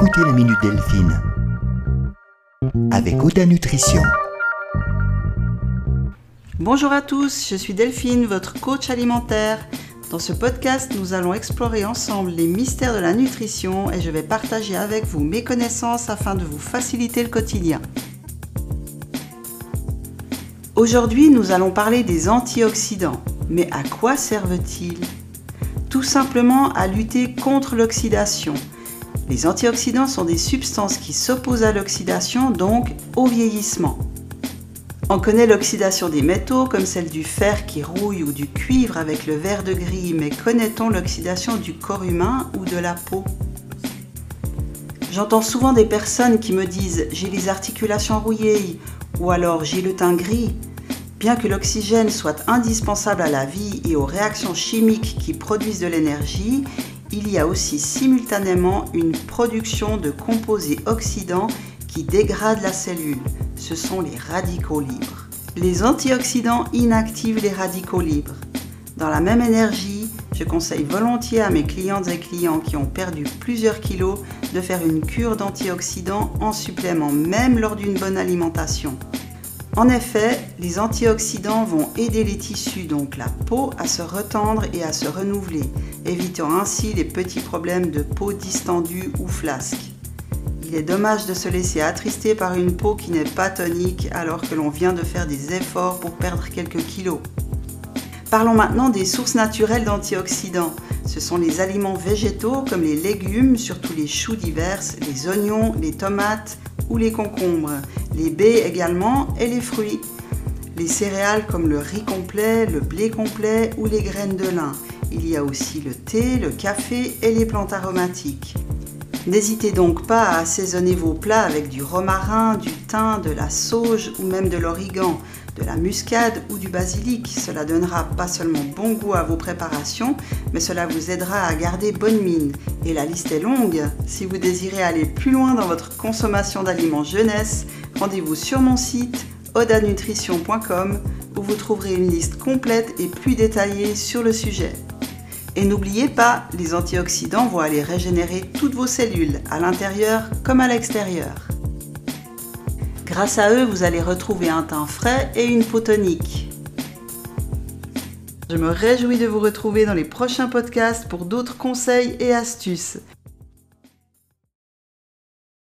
écoutez la Minute Delphine avec Oda Nutrition. Bonjour à tous, je suis Delphine, votre coach alimentaire. Dans ce podcast, nous allons explorer ensemble les mystères de la nutrition et je vais partager avec vous mes connaissances afin de vous faciliter le quotidien. Aujourd'hui, nous allons parler des antioxydants. Mais à quoi servent-ils? Tout simplement à lutter contre l'oxydation. Les antioxydants sont des substances qui s'opposent à l'oxydation, donc au vieillissement. On connaît l'oxydation des métaux comme celle du fer qui rouille ou du cuivre avec le verre de gris, mais connaît-on l'oxydation du corps humain ou de la peau? J'entends souvent des personnes qui me disent j'ai les articulations rouillées ou alors j'ai le teint gris. Bien que l'oxygène soit indispensable à la vie et aux réactions chimiques qui produisent de l'énergie, il y a aussi simultanément une production de composés oxydants qui dégradent la cellule ce sont les radicaux libres. Les antioxydants inactivent les radicaux libres. Dans la même énergie, je conseille volontiers à mes clientes et clients qui ont perdu plusieurs kilos de faire une cure d'antioxydants en supplément, même lors d'une bonne alimentation. En effet, les antioxydants vont aider les tissus, donc la peau, à se retendre et à se renouveler, évitant ainsi les petits problèmes de peau distendue ou flasque. Il est dommage de se laisser attrister par une peau qui n'est pas tonique alors que l'on vient de faire des efforts pour perdre quelques kilos. Parlons maintenant des sources naturelles d'antioxydants. Ce sont les aliments végétaux comme les légumes, surtout les choux divers, les oignons, les tomates ou les concombres, les baies également et les fruits. Les céréales comme le riz complet, le blé complet ou les graines de lin. Il y a aussi le thé, le café et les plantes aromatiques. N'hésitez donc pas à assaisonner vos plats avec du romarin, du thym, de la sauge ou même de l'origan, de la muscade ou du basilic. Cela donnera pas seulement bon goût à vos préparations, mais cela vous aidera à garder bonne mine. Et la liste est longue. Si vous désirez aller plus loin dans votre consommation d'aliments jeunesse, rendez-vous sur mon site odanutrition.com où vous trouverez une liste complète et plus détaillée sur le sujet. Et n'oubliez pas, les antioxydants vont aller régénérer toutes vos cellules, à l'intérieur comme à l'extérieur. Grâce à eux, vous allez retrouver un teint frais et une peau tonique. Je me réjouis de vous retrouver dans les prochains podcasts pour d'autres conseils et astuces.